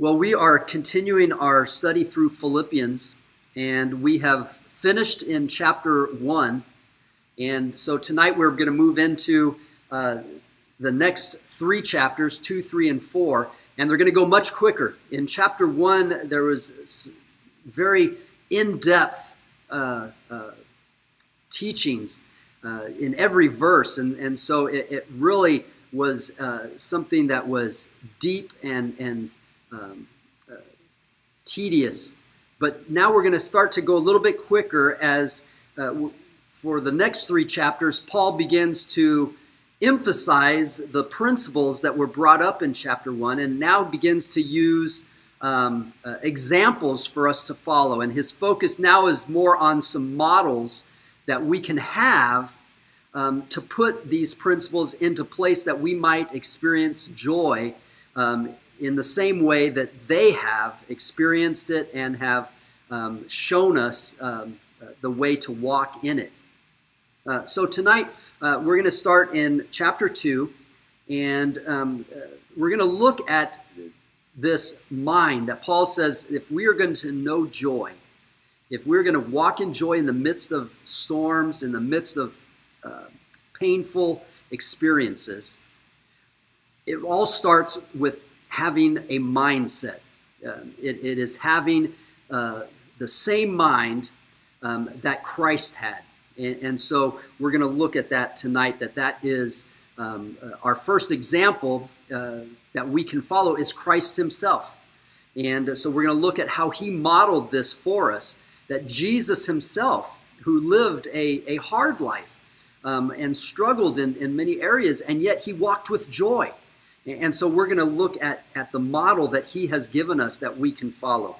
Well, we are continuing our study through Philippians, and we have finished in chapter 1. And so tonight we're going to move into uh, the next three chapters 2, 3, and 4. And they're going to go much quicker. In chapter 1, there was very in depth uh, uh, teachings uh, in every verse. And, and so it, it really was uh, something that was deep and, and um, uh, tedious. But now we're going to start to go a little bit quicker as uh, for the next three chapters, Paul begins to emphasize the principles that were brought up in chapter one and now begins to use um, uh, examples for us to follow. And his focus now is more on some models that we can have um, to put these principles into place that we might experience joy um, in the same way that they have experienced it and have um, shown us um, uh, the way to walk in it. Uh, so tonight uh, we're going to start in chapter 2, and um, uh, we're going to look at this mind that Paul says if we are going to know joy, if we're going to walk in joy in the midst of storms, in the midst of uh, painful experiences, it all starts with having a mindset. Uh, it, it is having uh, the same mind um, that Christ had. And, and so we're going to look at that tonight, that that is um, uh, our first example uh, that we can follow is Christ himself. And so we're going to look at how he modeled this for us, that Jesus himself, who lived a, a hard life um, and struggled in, in many areas, and yet he walked with joy. And so we're going to look at, at the model that he has given us that we can follow.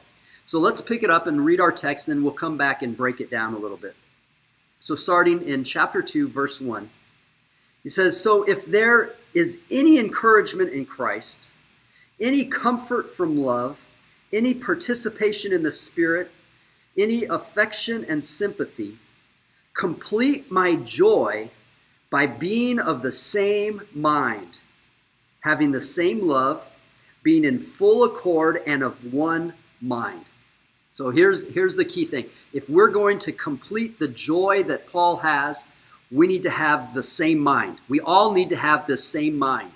So let's pick it up and read our text, and then we'll come back and break it down a little bit. So, starting in chapter 2, verse 1, he says So if there is any encouragement in Christ, any comfort from love, any participation in the Spirit, any affection and sympathy, complete my joy by being of the same mind having the same love, being in full accord and of one mind. So here's, here's the key thing. If we're going to complete the joy that Paul has, we need to have the same mind. We all need to have the same mind.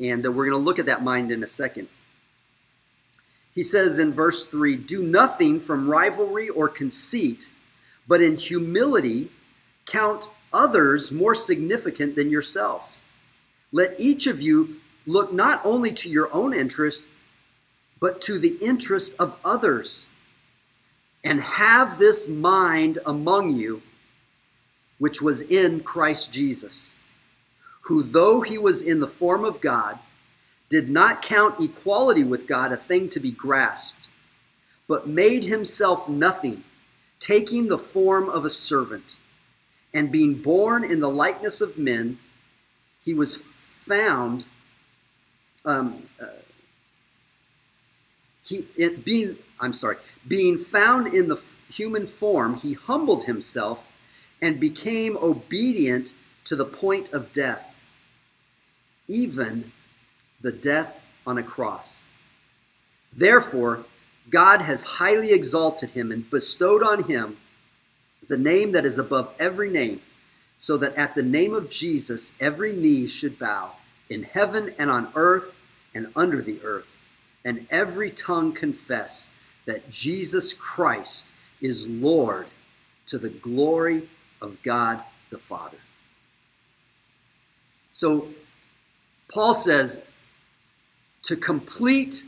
And uh, we're going to look at that mind in a second. He says in verse 3 Do nothing from rivalry or conceit, but in humility count others more significant than yourself. Let each of you look not only to your own interests, but to the interests of others. And have this mind among you, which was in Christ Jesus, who, though he was in the form of God, did not count equality with God a thing to be grasped, but made himself nothing, taking the form of a servant. And being born in the likeness of men, he was found um, uh, he it being I'm sorry, being found in the human form, he humbled himself and became obedient to the point of death, even the death on a cross. Therefore, God has highly exalted him and bestowed on him the name that is above every name, so that at the name of Jesus every knee should bow in heaven and on earth and under the earth, and every tongue confess that Jesus Christ is Lord to the glory of God the Father. So, Paul says to complete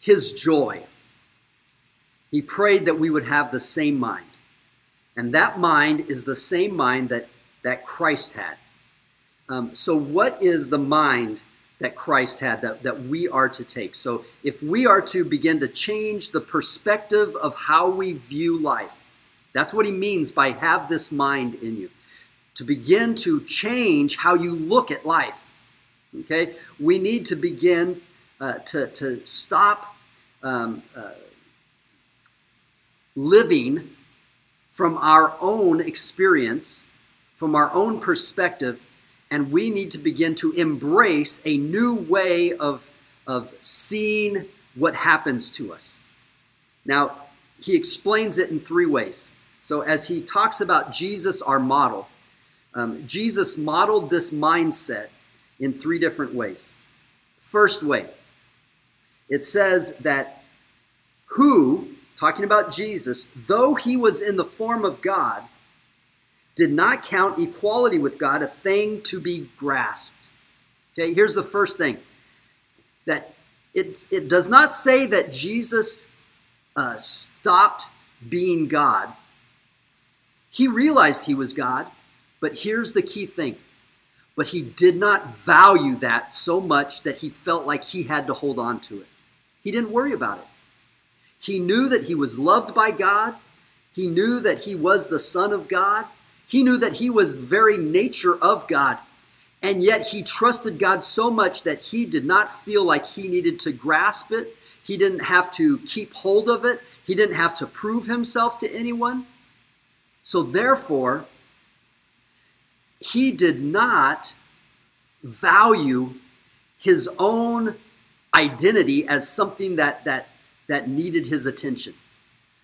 his joy, he prayed that we would have the same mind. And that mind is the same mind that, that Christ had. Um, so, what is the mind that Christ had that, that we are to take? So, if we are to begin to change the perspective of how we view life, that's what he means by have this mind in you. To begin to change how you look at life. Okay? We need to begin uh, to, to stop um, uh, living from our own experience, from our own perspective, and we need to begin to embrace a new way of, of seeing what happens to us. Now, he explains it in three ways. So, as he talks about Jesus, our model, um, Jesus modeled this mindset in three different ways. First way, it says that who, talking about Jesus, though he was in the form of God, did not count equality with God a thing to be grasped. Okay, here's the first thing that it, it does not say that Jesus uh, stopped being God. He realized he was God, but here's the key thing. But he did not value that so much that he felt like he had to hold on to it. He didn't worry about it. He knew that he was loved by God. He knew that he was the Son of God. He knew that he was very nature of God. And yet he trusted God so much that he did not feel like he needed to grasp it. He didn't have to keep hold of it. He didn't have to prove himself to anyone. So therefore, he did not value his own identity as something that that that needed his attention.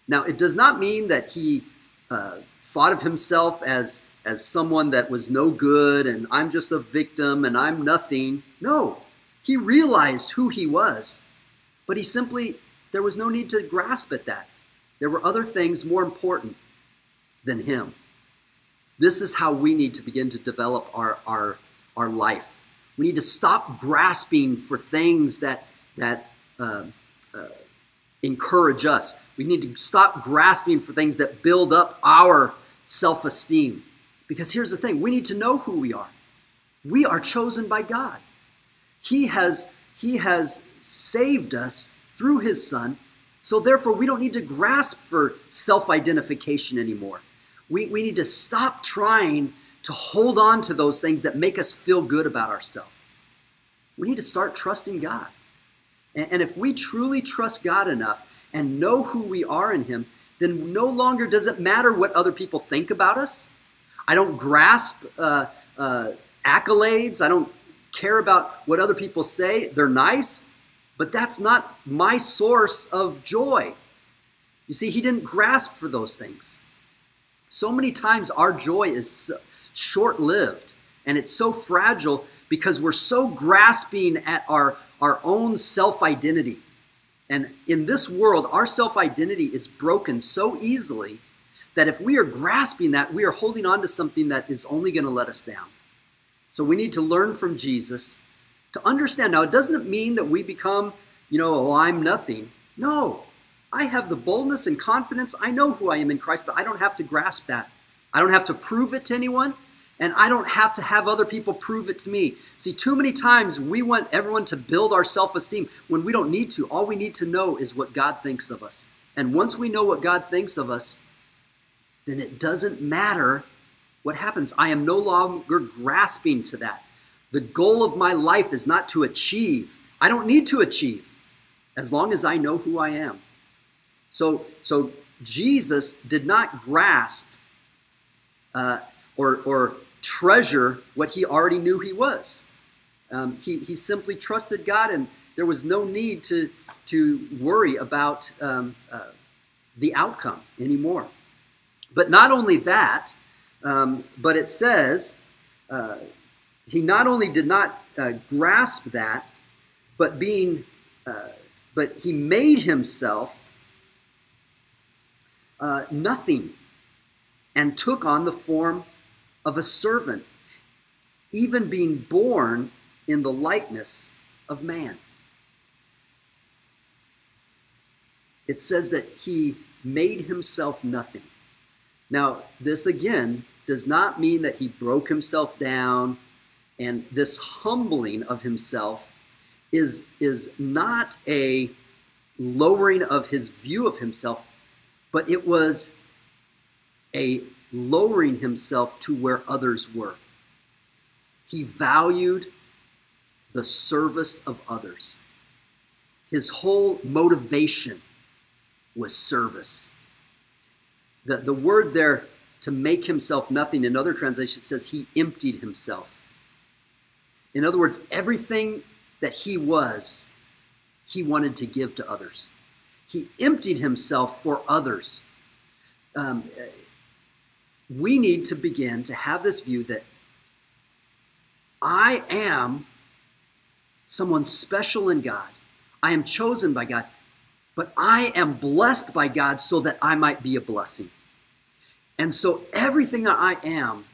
Now, it does not mean that he uh, thought of himself as as someone that was no good and I'm just a victim and I'm nothing. No, he realized who he was, but he simply there was no need to grasp at that. There were other things more important than him. This is how we need to begin to develop our, our, our life. We need to stop grasping for things that, that uh, uh, encourage us. We need to stop grasping for things that build up our self esteem. Because here's the thing we need to know who we are. We are chosen by God. He has, he has saved us through His Son, so therefore we don't need to grasp for self identification anymore. We, we need to stop trying to hold on to those things that make us feel good about ourselves. We need to start trusting God. And, and if we truly trust God enough and know who we are in Him, then no longer does it matter what other people think about us. I don't grasp uh, uh, accolades. I don't care about what other people say. They're nice, but that's not my source of joy. You see, he didn't grasp for those things. So many times our joy is short lived and it's so fragile because we're so grasping at our, our own self identity. And in this world, our self identity is broken so easily that if we are grasping that, we are holding on to something that is only going to let us down. So we need to learn from Jesus to understand. Now, it doesn't mean that we become, you know, oh, I'm nothing. No, I have the boldness and confidence. I know who I am in Christ, but I don't have to grasp that. I don't have to prove it to anyone, and I don't have to have other people prove it to me. See, too many times we want everyone to build our self esteem when we don't need to. All we need to know is what God thinks of us. And once we know what God thinks of us, then it doesn't matter what happens. I am no longer grasping to that. The goal of my life is not to achieve. I don't need to achieve as long as I know who I am. So, so Jesus did not grasp uh, or, or treasure what he already knew he was. Um, he, he simply trusted God, and there was no need to, to worry about um, uh, the outcome anymore. But not only that, um, but it says uh, he not only did not uh, grasp that, but being, uh, but he made himself uh, nothing and took on the form of a servant, even being born in the likeness of man. It says that he made himself nothing. Now, this again does not mean that he broke himself down, and this humbling of himself is, is not a lowering of his view of himself, but it was a lowering himself to where others were. He valued the service of others. His whole motivation was service. The, the word there, to make himself nothing, in other translations says he emptied himself. In other words, everything that he was he wanted to give to others. He emptied himself for others. Um, we need to begin to have this view that I am someone special in God. I am chosen by God, but I am blessed by God so that I might be a blessing. And so everything that I am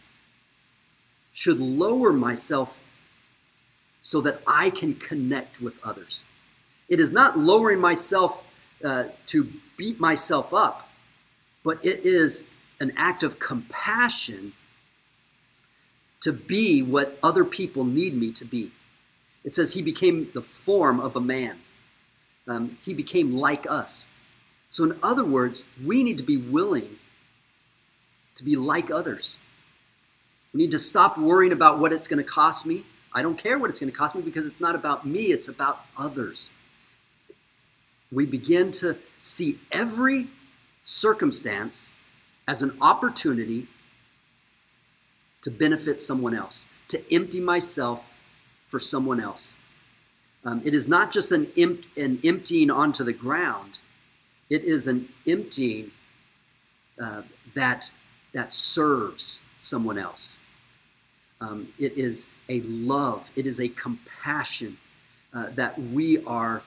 should lower myself so that I can connect with others. It is not lowering myself uh, to beat myself up, but it is an act of compassion to be what other people need me to be. It says he became the form of a man. Um, he became like us. So, in other words, we need to be willing to be like others. We need to stop worrying about what it's going to cost me. I don't care what it's going to cost me because it's not about me, it's about others. We begin to see every circumstance as an opportunity to benefit someone else, to empty myself for someone else. Um, it is not just an, an emptying onto the ground, it is an emptying uh, that, that serves someone else. Um, it is a love, it is a compassion uh, that we are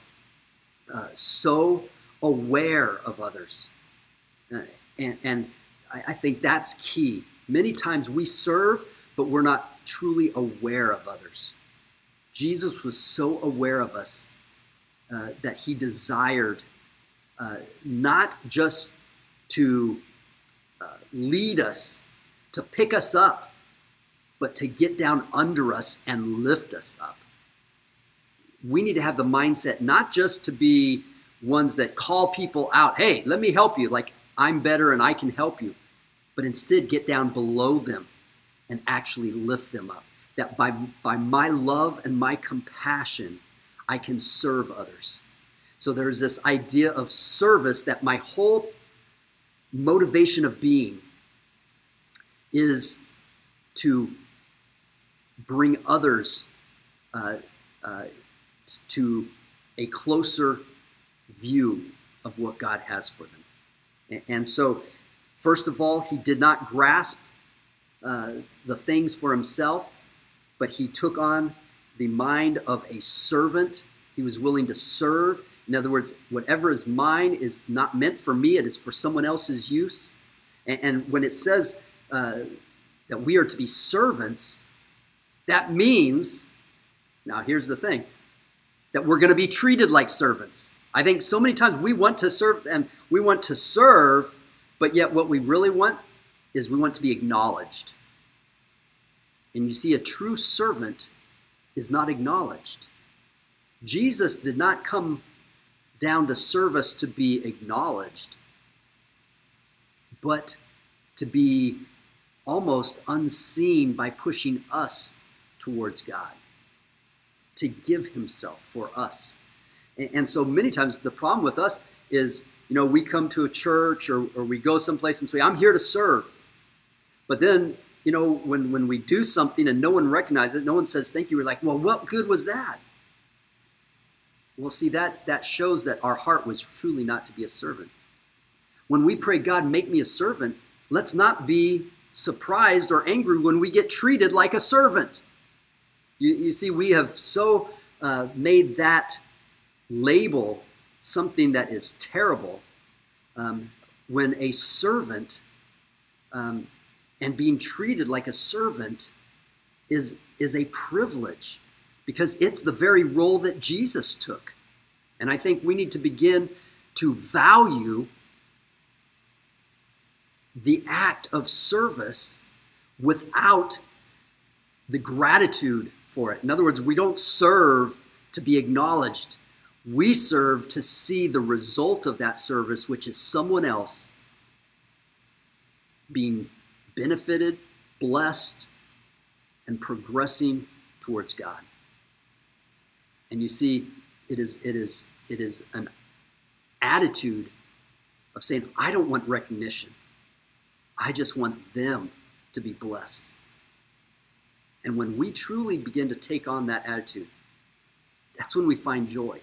uh, so aware of others. Uh, and, and I, I think that's key. Many times we serve, but we're not truly aware of others. Jesus was so aware of us uh, that he desired uh, not just to uh, lead us, to pick us up, but to get down under us and lift us up. We need to have the mindset not just to be ones that call people out, hey, let me help you, like I'm better and I can help you, but instead get down below them and actually lift them up. That by, by my love and my compassion, I can serve others. So there's this idea of service that my whole motivation of being is to bring others uh, uh, to a closer view of what God has for them. And so, first of all, he did not grasp uh, the things for himself, but he took on the mind of a servant. He was willing to serve. In other words, whatever is mine is not meant for me, it is for someone else's use. And, and when it says uh, that we are to be servants, that means, now here's the thing, that we're going to be treated like servants. I think so many times we want to serve and we want to serve, but yet what we really want is we want to be acknowledged. And you see, a true servant is not acknowledged. Jesus did not come down to serve us to be acknowledged, but to be almost unseen by pushing us towards God, to give himself for us. And, so many times the problem with us is, you know, we come to a church or, or we go someplace and say, I'm here to serve. But then, you know, when, when we do something and no one recognizes it, no one says thank you, we're like, well, what good was that? Well, see, that, that shows that our heart was truly not to be a servant. When we pray, God, make me a servant, let's not be surprised or angry when we get treated like a servant. You, you see, we have so uh, made that label something that is terrible um, when a servant um, and being treated like a servant is, is a privilege because it's the very role that Jesus took. And I think we need to begin to value the act of service without the gratitude for it. In other words, we don't serve to be acknowledged. We serve to see the result of that service, which is someone else being benefited, blessed, and progressing towards God. And you see, it is, it is, it is an attitude of saying, I don't want recognition. I just want them to be blessed. And when we truly begin to take on that attitude, that's when we find joy.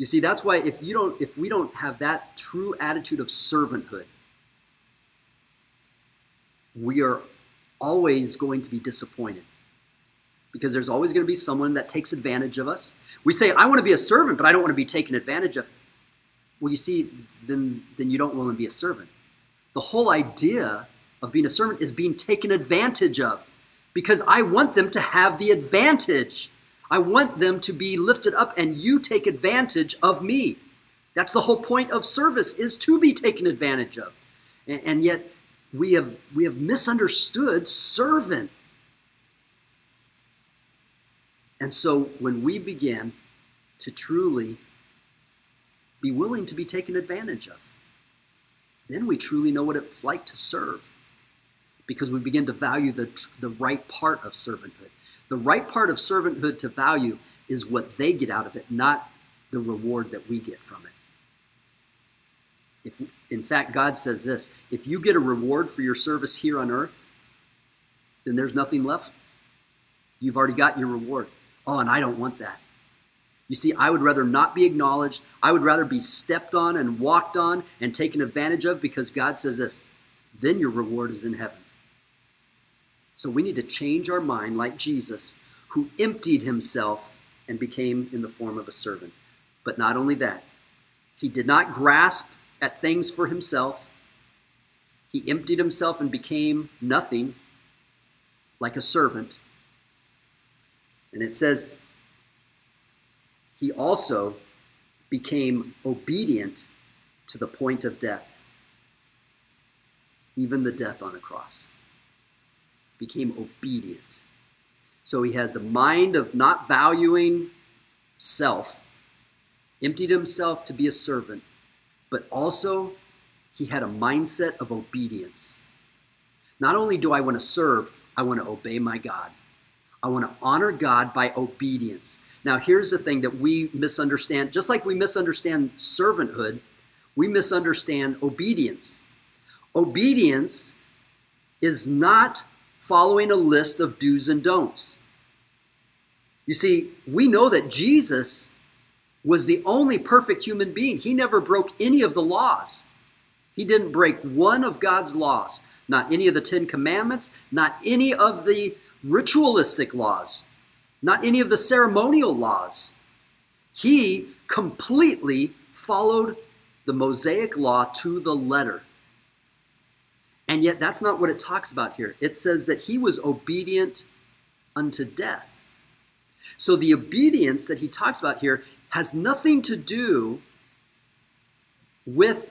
You see, that's why if you don't if we don't have that true attitude of servanthood, we are always going to be disappointed. Because there's always going to be someone that takes advantage of us. We say, I want to be a servant, but I don't want to be taken advantage of. Well, you see, then, then you don't want to be a servant. The whole idea of being a servant is being taken advantage of because I want them to have the advantage. I want them to be lifted up and you take advantage of me. That's the whole point of service is to be taken advantage of. And, and yet we have we have misunderstood servant. And so when we begin to truly be willing to be taken advantage of, then we truly know what it's like to serve because we begin to value the, the right part of servanthood. The right part of servanthood to value is what they get out of it, not the reward that we get from it. If, in fact, God says this if you get a reward for your service here on earth, then there's nothing left. You've already got your reward. Oh, and I don't want that. You see, I would rather not be acknowledged. I would rather be stepped on and walked on and taken advantage of because God says this then your reward is in heaven. So we need to change our mind like Jesus, who emptied himself and became in the form of a servant. But not only that, he did not grasp at things for himself, he emptied himself and became nothing like a servant. And it says, he also became obedient to the point of death, even the death on a cross. Became obedient. So he had the mind of not valuing self, emptied himself to be a servant, but also he had a mindset of obedience. Not only do I want to serve, I want to obey my God. I want to honor God by obedience. Now, here's the thing that we misunderstand. Just like we misunderstand servanthood, we misunderstand obedience. Obedience is not following a list of do's and don'ts. You see, we know that Jesus was the only perfect human being. He never broke any of the laws. He didn't break one of God's laws, not any of the Ten Commandments, not any of the ritualistic laws not any of the ceremonial laws. He completely followed the Mosaic law to the letter. And yet, that's not what it talks about here. It says that he was obedient unto death. So, the obedience that he talks about here has nothing to do with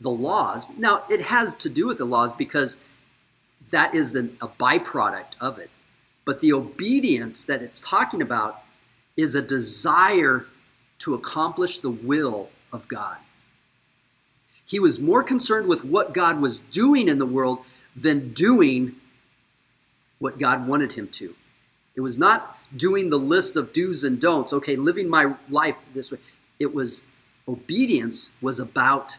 the laws. Now, it has to do with the laws because that is an, a byproduct of it. But the obedience that it's talking about is a desire to accomplish the will of God. He was more concerned with what God was doing in the world than doing what God wanted him to. It was not doing the list of do's and don'ts, okay, living my life this way. It was obedience was about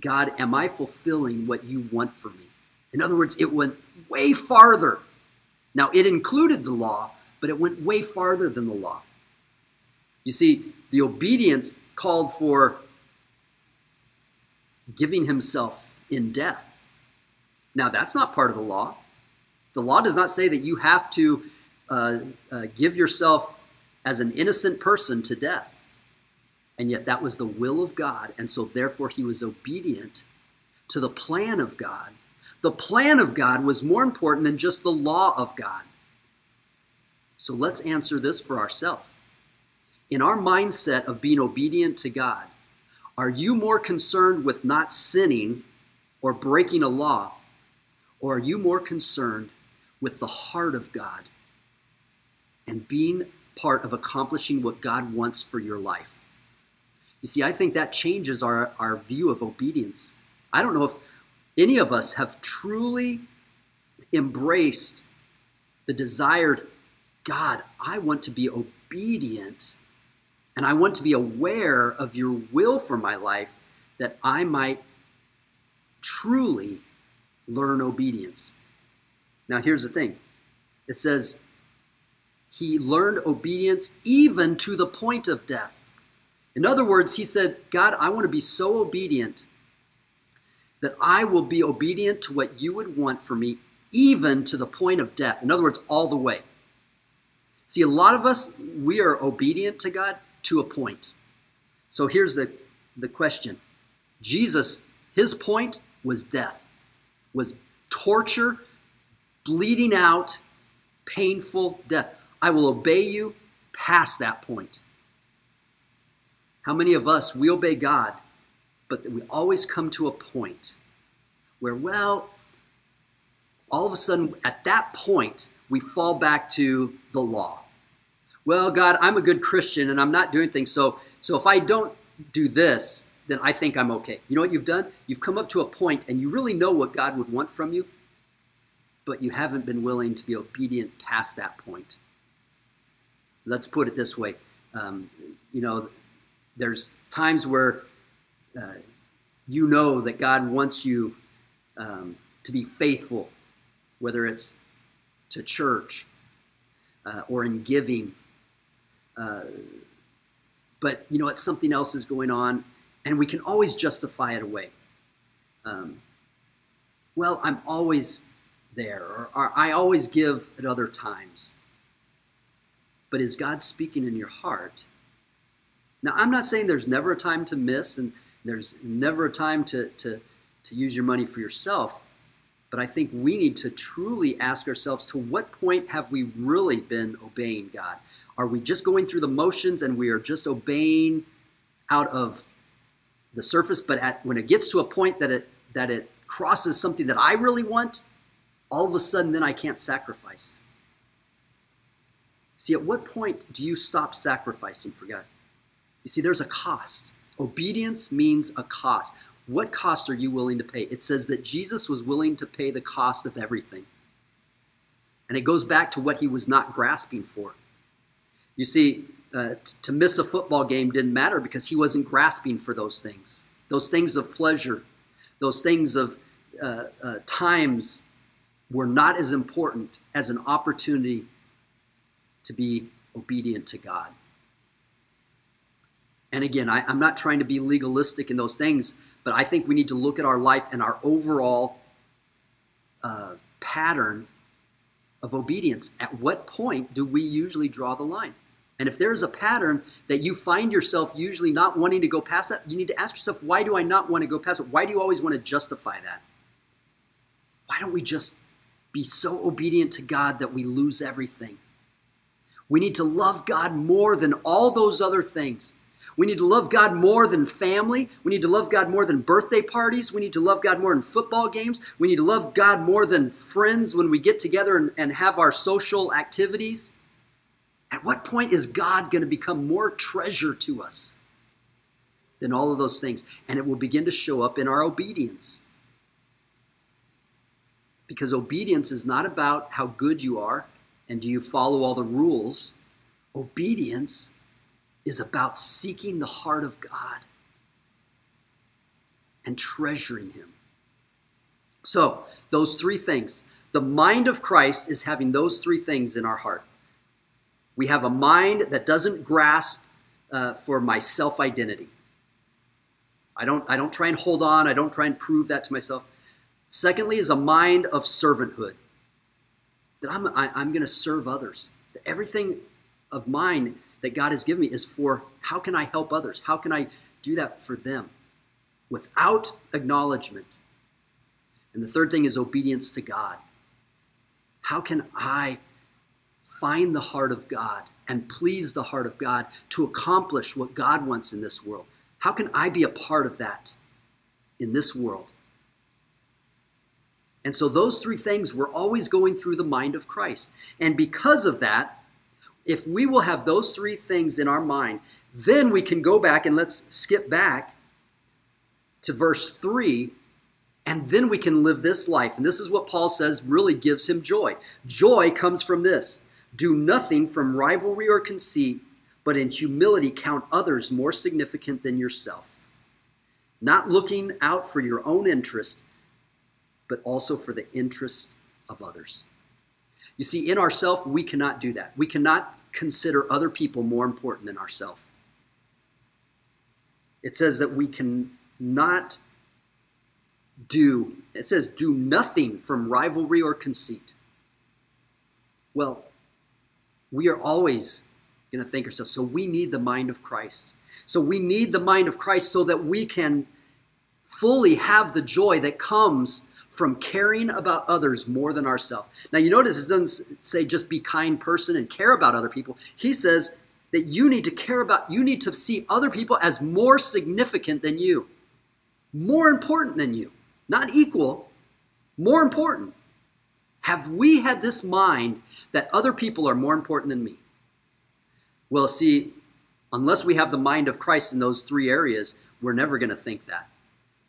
God, am I fulfilling what you want for me? In other words, it went way farther now, it included the law, but it went way farther than the law. You see, the obedience called for giving himself in death. Now, that's not part of the law. The law does not say that you have to uh, uh, give yourself as an innocent person to death. And yet, that was the will of God. And so, therefore, he was obedient to the plan of God the plan of God was more important than just the law of God. So let's answer this for ourselves. In our mindset of being obedient to God, are you more concerned with not sinning or breaking a law? Or are you more concerned with the heart of God and being part of accomplishing what God wants for your life? You see, I think that changes our, our view of obedience. I don't know if any of us have truly embraced the desired God, I want to be obedient and I want to be aware of your will for my life that I might truly learn obedience. Now, here's the thing it says, He learned obedience even to the point of death. In other words, he said, God, I want to be so obedient that I will be obedient to what you would want for me, even to the point of death. In other words, all the way. See, a lot of us, we are obedient to God to a point. So here's the, the question Jesus, his point was death, was torture, bleeding out, painful death. I will obey you past that point. How many of us, we obey God, but we always come to a point where, well, all of a sudden, at that point, we fall back to the law. Well, God, I'm a good Christian and I'm not doing things. So, so if I don't do this, then I think I'm okay. You know what you've done? You've come up to a point and you really know what God would want from you, but you haven't been willing to be obedient past that point. Let's put it this way. Um, you know, there's times where uh, you know that God wants you um, to be faithful, whether it's to church uh, or in giving. Uh, but you know what? Something else is going on, and we can always justify it away. Um, well, I'm always there, or, or I always give at other times. But is God speaking in your heart? Now, I'm not saying there's never a time to miss and there's never a time to, to, to use your money for yourself. But I think we need to truly ask ourselves to what point have we really been obeying God? Are we just going through the motions and we are just obeying out of the surface, but at, when it gets to a point that it that it crosses something that I really want, all of a sudden then I can't sacrifice. See, at what point do you stop sacrificing for God? You see, there's a cost. Obedience means a cost. What cost are you willing to pay? It says that Jesus was willing to pay the cost of everything. And it goes back to what he was not grasping for. You see, uh, t- to miss a football game didn't matter because he wasn't grasping for those things. Those things of pleasure, those things of uh, uh, times were not as important as an opportunity to be obedient to God. And again, I, am not trying to be legalistic in those things, but I think we need to look at our life and our overall uh, pattern of obedience. At what point do we usually draw the line? And if there's a pattern that you find yourself usually not wanting to go past that, you need to ask yourself, why do I not want to go past it? Why do you always want to justify that? Why don't we just be so obedient to God that we lose everything? We need to love God more than all those other things. We need to love God more than family. We need to love God more than birthday parties. We need to love God more than football games. We need to love God more than friends when we get together and, and have our social activities. At what point is God going to become more treasure to us than all of those things? And it will begin to show up in our obedience. Because obedience is not about how good you are and do you follow all the rules. Obedience is about seeking the heart of God and treasuring Him. So, those three things. The mind of Christ is having those three things in our heart. We have a mind that doesn't grasp uh, for my self identity. I don't, I don't try and hold on, I don't try and prove that to myself. Secondly, is a mind of servanthood. That I'm, I, am i am going to serve others. That everything of mine that God has given me is for how can I help others? How can I do that for them without acknowledgement? And the third thing is obedience to God. How can I find the heart of God and please the heart of God to accomplish what God wants in this world? How can I be a part of that in this world? And so those three things were always going through the mind of Christ. And because of that, if we will have those three things in our mind, then we can go back and let's skip back to verse 3 and then we can live this life. And this is what Paul says really gives him joy. Joy comes from this do nothing from rivalry or conceit, but in humility count others more significant than yourself. Not looking out for your own interest, but also for the interests of others. You see, in ourself, we cannot do that. We cannot consider other people more important than ourselves. it says that we can not do, it says, do nothing from rivalry or conceit. Well, we are always going to think ourselves, so we need the mind of Christ. So we need the mind of Christ so that we can fully have the joy that comes from caring about others more than ourselves. Now, you notice it doesn't say just be kind person and care about other people. He says that you need to care about, you need to see other people as more significant than you, more important than you, not equal, more important. Have we had this mind that other people are more important than me? Well, see, unless we have the mind of Christ in those three areas, we're never going to think that.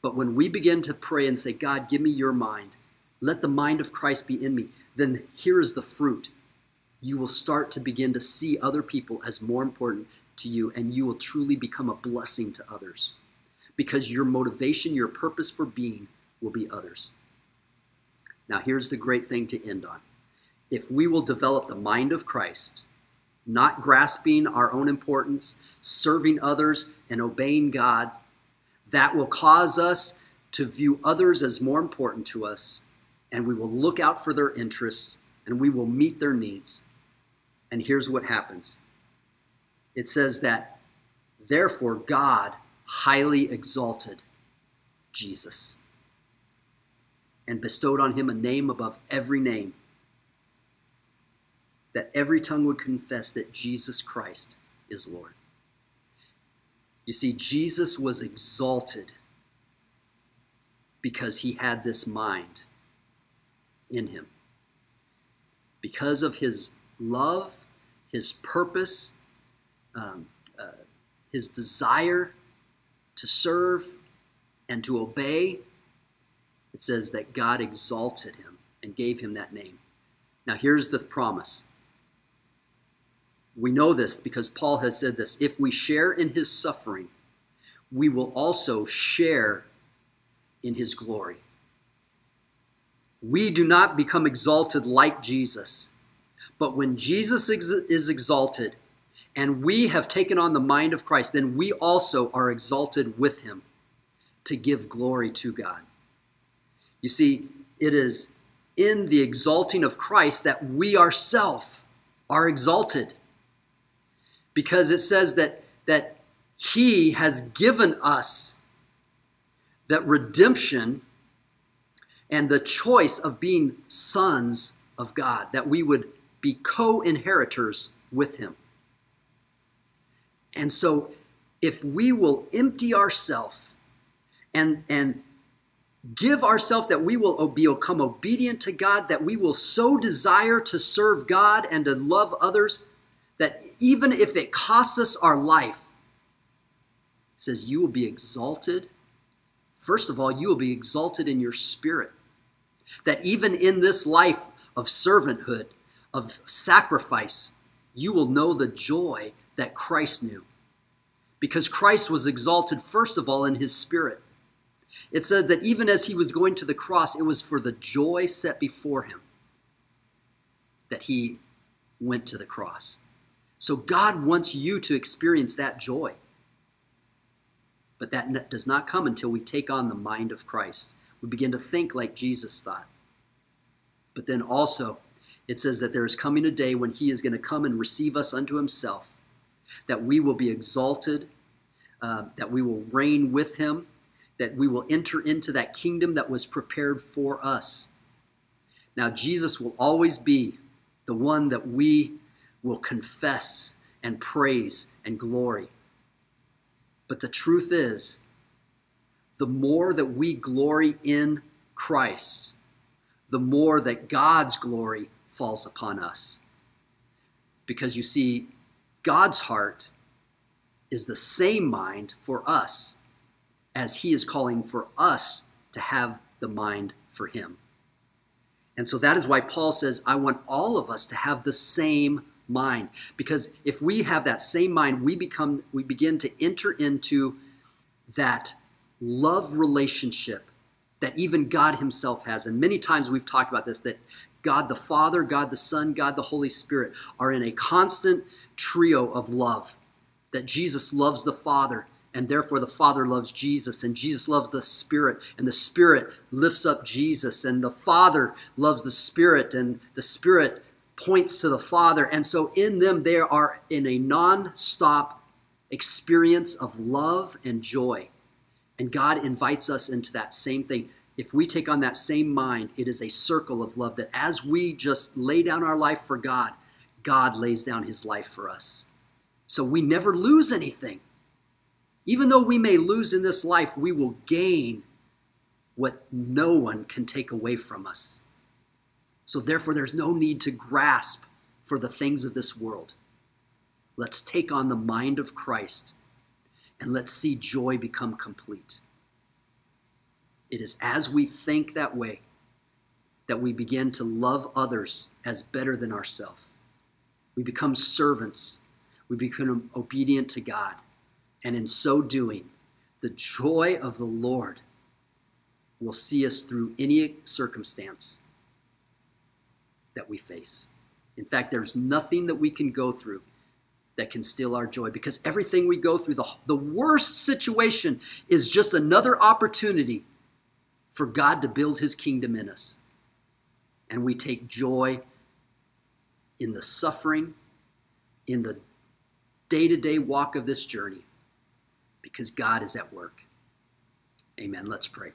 But when we begin to pray and say, God, give me your mind, let the mind of Christ be in me, then here is the fruit. You will start to begin to see other people as more important to you, and you will truly become a blessing to others because your motivation, your purpose for being will be others. Now, here's the great thing to end on. If we will develop the mind of Christ, not grasping our own importance, serving others, and obeying God, that will cause us to view others as more important to us, and we will look out for their interests and we will meet their needs. And here's what happens it says that, therefore, God highly exalted Jesus and bestowed on him a name above every name, that every tongue would confess that Jesus Christ is Lord. You see, Jesus was exalted because he had this mind in him. Because of his love, his purpose, um, uh, his desire to serve and to obey, it says that God exalted him and gave him that name. Now, here's the promise we know this because Paul has said this. If we share in his suffering, we will also share in his glory. We do not become exalted like Jesus, but when Jesus is exalted and we have taken on the mind of Christ, then we also are exalted with him to give glory to God. You see, it is in the exalting of Christ that we ourselves are exalted because it says that, that He has given us that redemption and the choice of being sons of God, that we would be co inheritors with Him. And so, if we will empty ourselves and, and give ourselves that we will become obedient to God, that we will so desire to serve God and to love others, that even if it costs us our life, says you will be exalted. First of all, you will be exalted in your spirit. That even in this life of servanthood, of sacrifice, you will know the joy that Christ knew. Because Christ was exalted, first of all, in his spirit. It says that even as he was going to the cross, it was for the joy set before him that he went to the cross. So God wants you to experience that joy. But that does not come until we take on the mind of Christ. We begin to think like Jesus thought. But then also, it says that there is coming a day when he is going to come and receive us unto himself, that we will be exalted, uh, that we will reign with him, that we will enter into that kingdom that was prepared for us. Now, Jesus will always be the one that we will confess and praise and glory. But the truth is, the more that we glory in Christ, the more that God's glory falls upon us. Because you see, God's heart is the same mind for us as He is calling for us to have the mind for Him. And so that is why Paul says, I want all of us to have the same mind. Because if we have that same mind we become we begin to enter into that love relationship that even God himself has. And many times we've talked about this that God the Father, God the Son, God the Holy Spirit are in a constant trio of love. That Jesus loves the Father and therefore the Father loves Jesus, and Jesus loves the Spirit, and the Spirit lifts up Jesus, and the Father loves the Spirit, and the Spirit points to the Father. And so in them, they are in a non stop experience of love and joy. And God invites us into that same thing. If we take on that same mind, it is a circle of love that as we just lay down our life for God, God lays down his life for us. So we never lose anything. Even though we may lose in this life, we will gain what no one can take away from us. So therefore, there's no need to grasp for the things of this world. Let's take on the mind of Christ and let's see joy become complete. It is as we think that way that we begin to love others as better than ourselves. We become servants. We become obedient to God. And in so doing, the joy of the Lord will see us through any circumstance that we face. In fact, there's nothing that we can go through that can steal our joy because everything we go through, the, the worst situation, is just another opportunity for God to build his kingdom in us. And we take joy in the suffering, in the day to day walk of this journey, because God is at work. Amen. Let's pray.